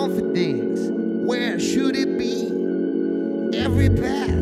confidence. Where should it be? Every path.